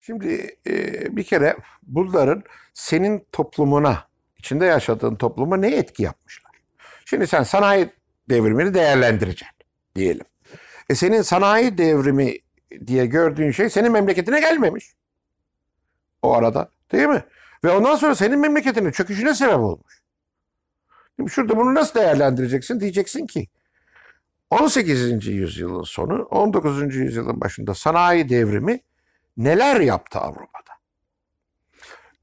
Şimdi e, bir kere bunların senin toplumuna, içinde yaşadığın topluma ne etki yapmışlar? Şimdi sen sanayi devrimini değerlendireceksin diyelim. E senin sanayi devrimi diye gördüğün şey senin memleketine gelmemiş. O arada değil mi? Ve ondan sonra senin memleketinin çöküşüne sebep olmuş. Şimdi şurada bunu nasıl değerlendireceksin? Diyeceksin ki 18. yüzyılın sonu, 19. yüzyılın başında sanayi devrimi neler yaptı Avrupa'da?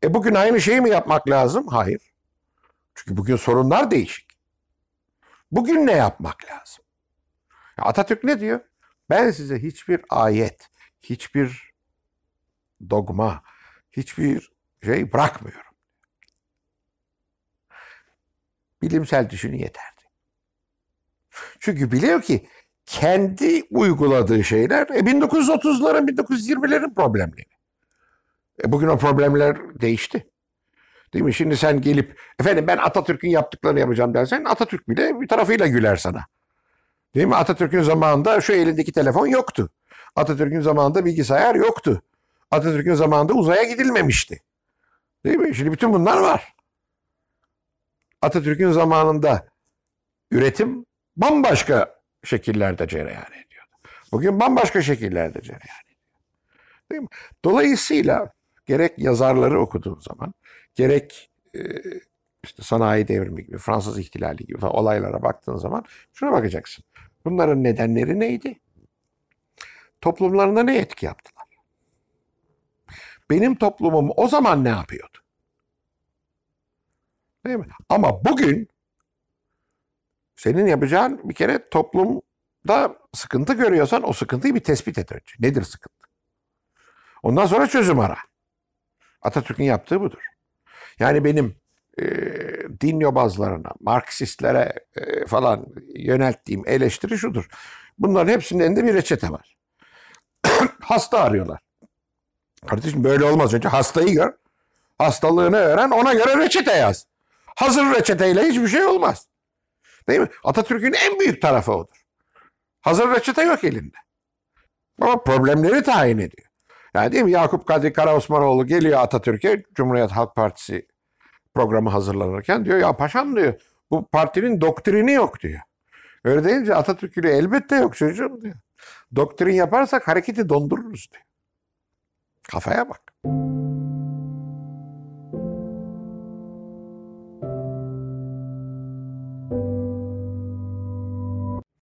E bugün aynı şeyi mi yapmak lazım? Hayır. Çünkü bugün sorunlar değişik. Bugün ne yapmak lazım? Atatürk ne diyor? Ben size hiçbir ayet, hiçbir dogma, hiçbir şey bırakmıyorum. Bilimsel düşünün yeterdi. Çünkü biliyor ki kendi uyguladığı şeyler e, 1930'ların 1920'lerin problemleri. E, bugün o problemler değişti. Değil mi? Şimdi sen gelip efendim ben Atatürk'ün yaptıklarını yapacağım dersen Atatürk bile bir tarafıyla güler sana. Değil mi? Atatürk'ün zamanında şu elindeki telefon yoktu. Atatürk'ün zamanında bilgisayar yoktu. Atatürk'ün zamanında uzaya gidilmemişti. Değil mi? Şimdi bütün bunlar var. Atatürk'ün zamanında üretim bambaşka şekillerde cereyan ediyordu. Bugün bambaşka şekillerde cereyan ediyor. Değil mi? Dolayısıyla gerek yazarları okuduğun zaman, gerek e, işte sanayi devrimi gibi, Fransız ihtilali gibi falan olaylara baktığın zaman şuna bakacaksın. Bunların nedenleri neydi? Toplumlarında ne etki yaptılar? Benim toplumum o zaman ne yapıyordu? Değil mi? Ama bugün senin yapacağın bir kere toplumda sıkıntı görüyorsan o sıkıntıyı bir tespit et önce. Nedir sıkıntı? Ondan sonra çözüm ara. Atatürk'ün yaptığı budur. Yani benim e, din yobazlarına, Marksistlere e, falan yönelttiğim eleştiri şudur. Bunların hepsinin elinde bir reçete var. Hasta arıyorlar. Kardeşim böyle olmaz. Önce hastayı gör. Hastalığını öğren. Ona göre reçete yaz. Hazır reçeteyle hiçbir şey olmaz. Değil mi? Atatürk'ün en büyük tarafı odur. Hazır reçete yok elinde. Ama problemleri tayin ediyor. Yani değil mi? Yakup Kadri Karaosmanoğlu geliyor Atatürk'e Cumhuriyet Halk Partisi programı hazırlanırken diyor ya paşam diyor bu partinin doktrini yok diyor. Öyle deyince Atatürk diyor elbette yok çocuğum diyor. Doktrin yaparsak hareketi dondururuz diyor. Kafaya bak.